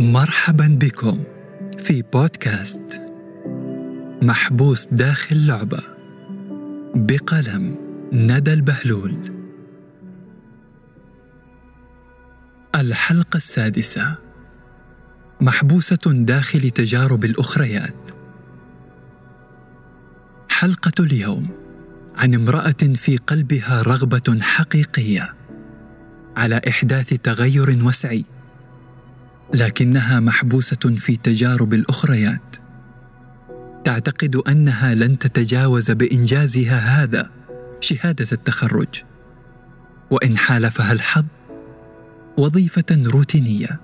مرحبا بكم في بودكاست محبوس داخل لعبة بقلم ندى البهلول. الحلقة السادسة. محبوسة داخل تجارب الأخريات. حلقة اليوم عن امرأة في قلبها رغبة حقيقية على إحداث تغير وسعي. لكنها محبوسة في تجارب الأخريات. تعتقد أنها لن تتجاوز بإنجازها هذا شهادة التخرج. وإن حالفها الحظ وظيفة روتينية.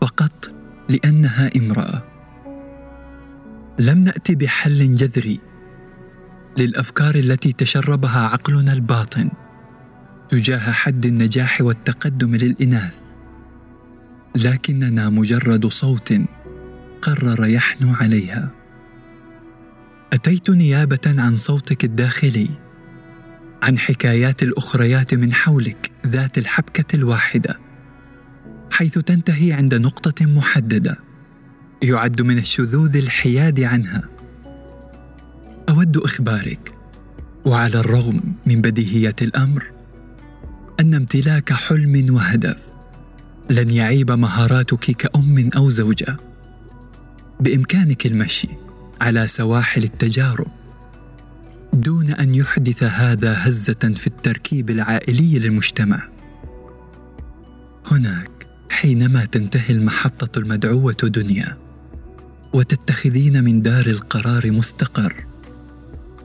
فقط لأنها امرأة. لم نأتي بحل جذري للأفكار التي تشربها عقلنا الباطن تجاه حد النجاح والتقدم للإناث. لكننا مجرد صوت قرر يحنو عليها. أتيت نيابة عن صوتك الداخلي عن حكايات الأخريات من حولك ذات الحبكة الواحدة حيث تنتهي عند نقطة محددة يعد من الشذوذ الحياد عنها. أود إخبارك وعلى الرغم من بديهية الأمر أن امتلاك حلم وهدف لن يعيب مهاراتك كأم أو زوجة. بإمكانك المشي على سواحل التجارب دون أن يحدث هذا هزة في التركيب العائلي للمجتمع. هناك حينما تنتهي المحطة المدعوة دنيا وتتخذين من دار القرار مستقر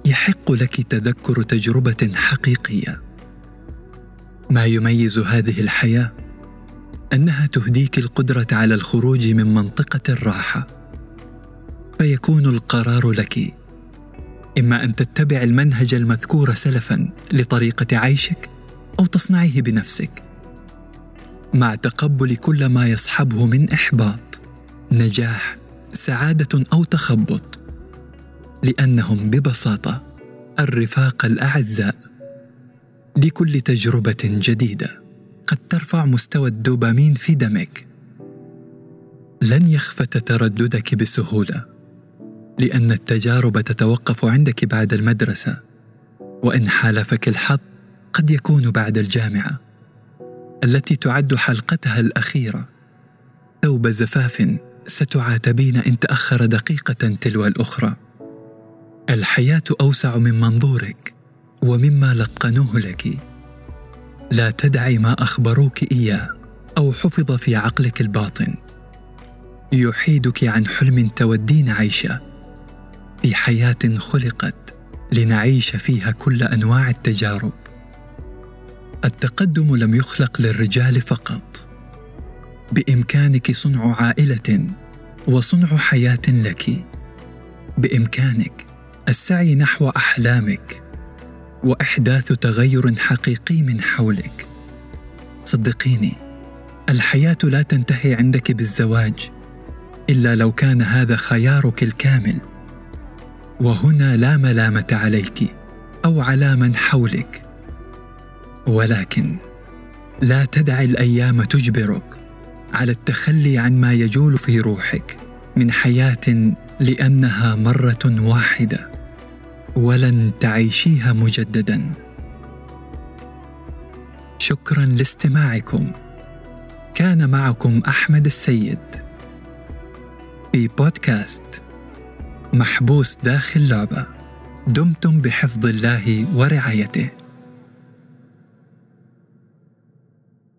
يحق لك تذكر تجربة حقيقية. ما يميز هذه الحياة أنها تهديك القدرة على الخروج من منطقة الراحة. فيكون القرار لك. إما أن تتبع المنهج المذكور سلفا لطريقة عيشك أو تصنعيه بنفسك. مع تقبل كل ما يصحبه من إحباط نجاح سعادة أو تخبط. لأنهم ببساطة الرفاق الأعزاء لكل تجربة جديدة. قد ترفع مستوى الدوبامين في دمك. لن يخفت ترددك بسهولة لأن التجارب تتوقف عندك بعد المدرسة وإن حالفك الحظ قد يكون بعد الجامعة التي تعد حلقتها الأخيرة. ثوب زفاف ستعاتبين إن تأخر دقيقة تلو الأخرى. الحياة أوسع من منظورك ومما لقنوه لك. لا تدعي ما أخبروك إياه أو حفظ في عقلك الباطن. يحيدك عن حلم تودين عيشه. في حياة خلقت لنعيش فيها كل أنواع التجارب. التقدم لم يخلق للرجال فقط. بإمكانك صنع عائلة وصنع حياة لك. بإمكانك السعي نحو أحلامك. وأحداث تغير حقيقي من حولك. صدقيني الحياة لا تنتهي عندك بالزواج إلا لو كان هذا خيارك الكامل. وهنا لا ملامة عليك أو على من حولك. ولكن لا تدع الأيام تجبرك على التخلي عن ما يجول في روحك من حياة لأنها مرة واحدة. ولن تعيشيها مجددا. شكرا لاستماعكم. كان معكم أحمد السيد. في بودكاست محبوس داخل لعبة. دمتم بحفظ الله ورعايته.